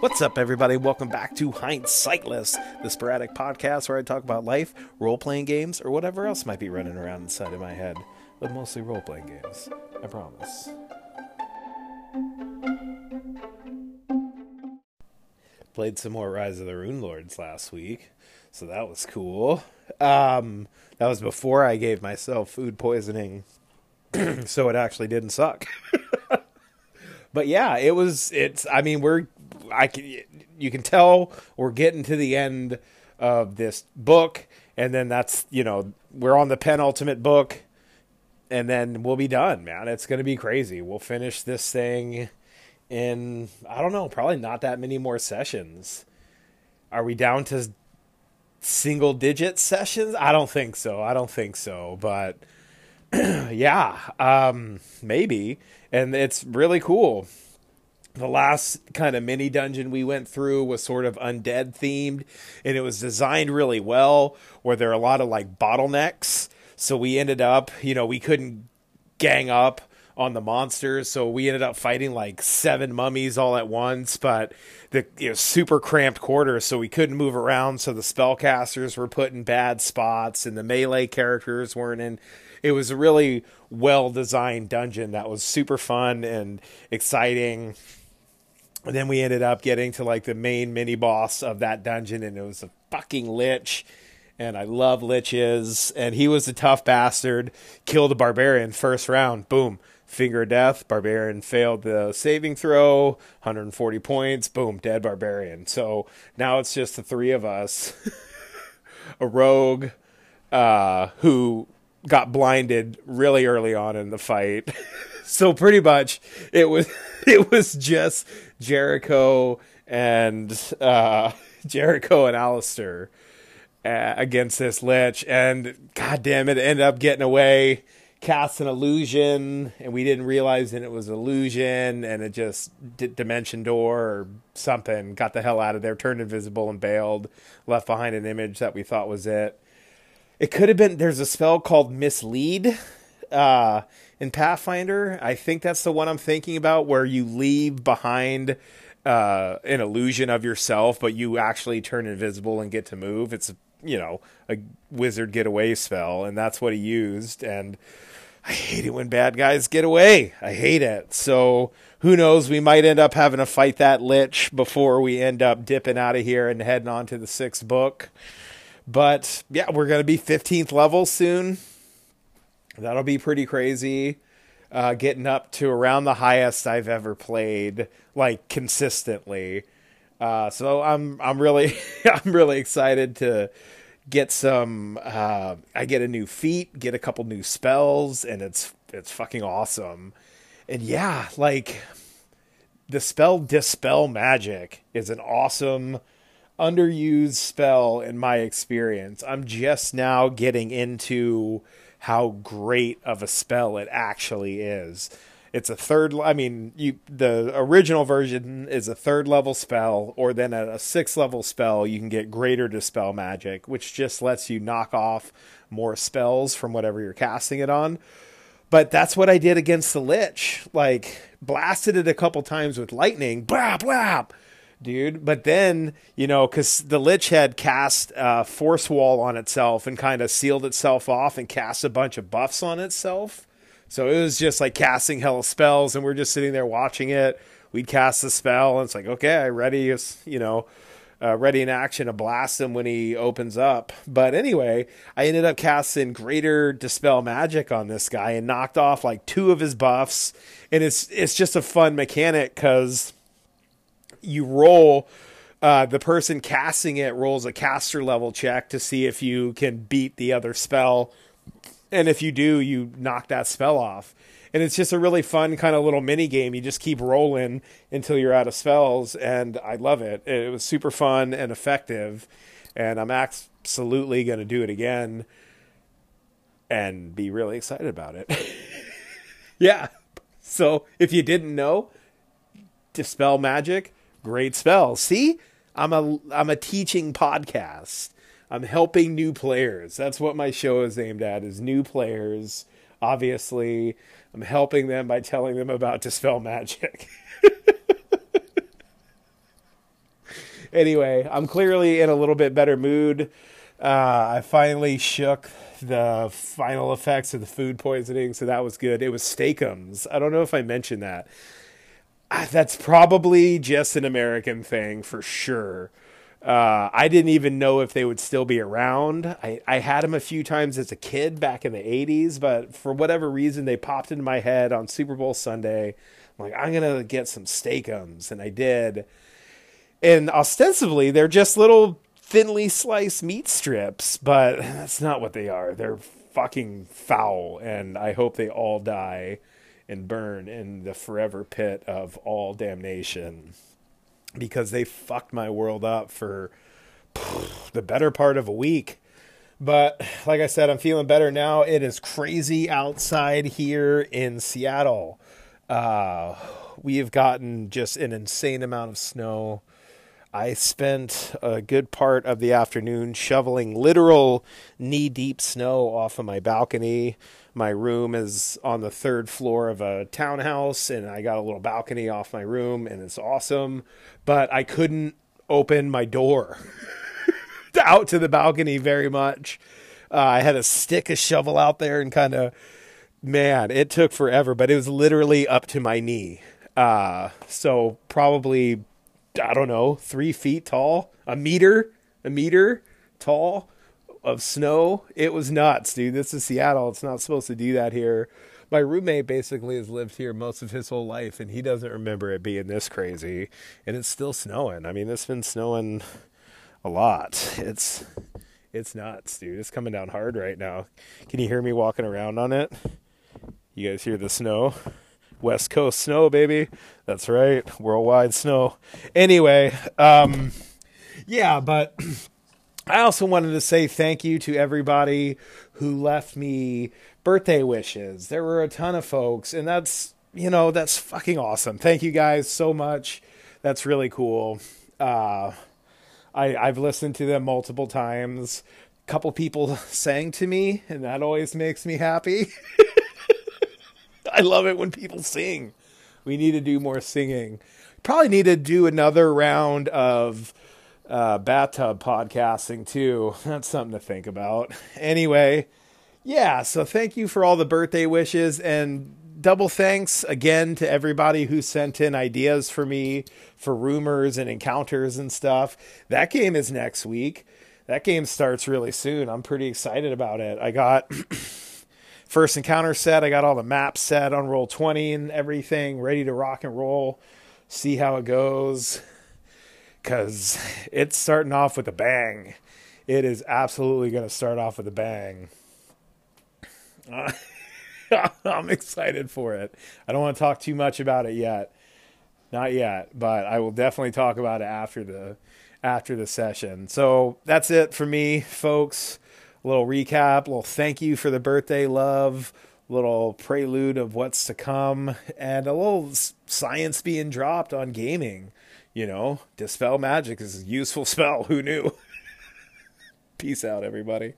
What's up, everybody? Welcome back to Hindsightless, the sporadic podcast where I talk about life, role playing games, or whatever else might be running around inside of my head. But mostly role playing games. I promise. Played some more Rise of the Runelords last week, so that was cool. Um, that was before I gave myself food poisoning, so it actually didn't suck. but yeah, it was. It's. I mean, we're. I can. You can tell we're getting to the end of this book, and then that's you know we're on the penultimate book, and then we'll be done, man. It's gonna be crazy. We'll finish this thing in I don't know, probably not that many more sessions. Are we down to single digit sessions? I don't think so. I don't think so, but yeah, um, maybe. And it's really cool. The last kind of mini dungeon we went through was sort of undead themed, and it was designed really well, where there are a lot of like bottlenecks. So we ended up, you know, we couldn't gang up on the monsters, so we ended up fighting like seven mummies all at once. But the you know, super cramped quarters, so we couldn't move around. So the spellcasters were put in bad spots, and the melee characters weren't in. It was a really well designed dungeon that was super fun and exciting. And then we ended up getting to like the main mini boss of that dungeon, and it was a fucking lich. And I love liches. And he was a tough bastard. Killed a barbarian first round. Boom. Finger death. Barbarian failed the saving throw. 140 points. Boom. Dead barbarian. So now it's just the three of us. a rogue uh, who got blinded really early on in the fight. so pretty much it was it was just Jericho and uh, Jericho and Alistair uh, against this lich, and god damn it, ended up getting away, cast an illusion, and we didn't realize that it was illusion, and it just dimension door or something got the hell out of there, turned invisible and bailed, left behind an image that we thought was it. It could have been. There's a spell called mislead. Uh, in Pathfinder, I think that's the one I'm thinking about, where you leave behind uh, an illusion of yourself, but you actually turn invisible and get to move. It's you know a wizard getaway spell, and that's what he used. And I hate it when bad guys get away. I hate it. So who knows? We might end up having to fight that lich before we end up dipping out of here and heading on to the sixth book. But yeah, we're gonna be 15th level soon. That'll be pretty crazy. Uh, getting up to around the highest I've ever played, like consistently. Uh, so I'm I'm really I'm really excited to get some. Uh, I get a new feat, get a couple new spells, and it's it's fucking awesome. And yeah, like the spell dispel magic is an awesome underused spell in my experience. I'm just now getting into how great of a spell it actually is. It's a third. I mean, you the original version is a third level spell, or then at a sixth level spell, you can get greater dispel magic, which just lets you knock off more spells from whatever you're casting it on. But that's what I did against the Lich. Like blasted it a couple times with lightning, blah blah, dude. But then you know, because the Lich had cast a force wall on itself and kind of sealed itself off and cast a bunch of buffs on itself. So it was just like casting hell spells, and we're just sitting there watching it. We'd cast the spell, and it's like, okay, ready, you know, uh, ready in action to blast him when he opens up. But anyway, I ended up casting greater dispel magic on this guy and knocked off like two of his buffs, and it's it's just a fun mechanic because you roll. Uh, the person casting it rolls a caster level check to see if you can beat the other spell and if you do, you knock that spell off. And it's just a really fun kind of little mini game. You just keep rolling until you're out of spells, and I love it. It was super fun and effective, and I'm absolutely going to do it again and be really excited about it. yeah. So if you didn't know, dispel magic, great spell. See, I'm a I'm a teaching podcast. I'm helping new players. That's what my show is aimed at is new players. Obviously, I'm helping them by telling them about dispel magic. anyway, I'm clearly in a little bit better mood. Uh, I finally shook the final effects of the food poisoning, so that was good. It was steakums. I don't know if I mentioned that. That's probably just an American thing for sure. Uh, I didn't even know if they would still be around. I, I had them a few times as a kid back in the 80s, but for whatever reason, they popped into my head on Super Bowl Sunday. I'm like, I'm going to get some steakums. And I did. And ostensibly, they're just little thinly sliced meat strips, but that's not what they are. They're fucking foul. And I hope they all die and burn in the forever pit of all damnation because they fucked my world up for the better part of a week. But like I said, I'm feeling better now. It is crazy outside here in Seattle. Uh, we have gotten just an insane amount of snow. I spent a good part of the afternoon shoveling literal knee deep snow off of my balcony my room is on the third floor of a townhouse and I got a little balcony off my room and it's awesome. But I couldn't open my door out to the balcony very much. Uh, I had to stick a shovel out there and kind of, man, it took forever, but it was literally up to my knee. Uh, so probably, I don't know, three feet tall, a meter, a meter tall of snow. It was nuts, dude. This is Seattle. It's not supposed to do that here. My roommate basically has lived here most of his whole life, and he doesn't remember it being this crazy. And it's still snowing. I mean, it's been snowing a lot. It's it's nuts, dude. It's coming down hard right now. Can you hear me walking around on it? You guys hear the snow? West Coast snow, baby. That's right. Worldwide snow. Anyway, um yeah, but I also wanted to say thank you to everybody who left me birthday wishes. There were a ton of folks, and that's, you know, that's fucking awesome. Thank you guys so much. That's really cool. Uh, I, I've listened to them multiple times. A couple people sang to me, and that always makes me happy. I love it when people sing. We need to do more singing. Probably need to do another round of uh, bathtub podcasting too. That's something to think about. Anyway, yeah, so thank you for all the birthday wishes and double thanks again to everybody who sent in ideas for me for rumors and encounters and stuff. That game is next week. That game starts really soon. I'm pretty excited about it. I got first encounter set, I got all the maps set on roll 20 and everything ready to rock and roll. See how it goes because it's starting off with a bang. It is absolutely going to start off with a bang. Uh, I'm excited for it. I don't want to talk too much about it yet. Not yet, but I will definitely talk about it after the after the session. So that's it for me, folks. A little recap, a little thank you for the birthday love, little prelude of what's to come, and a little science being dropped on gaming you know, dispel magic is a useful spell. Who knew? Peace out, everybody.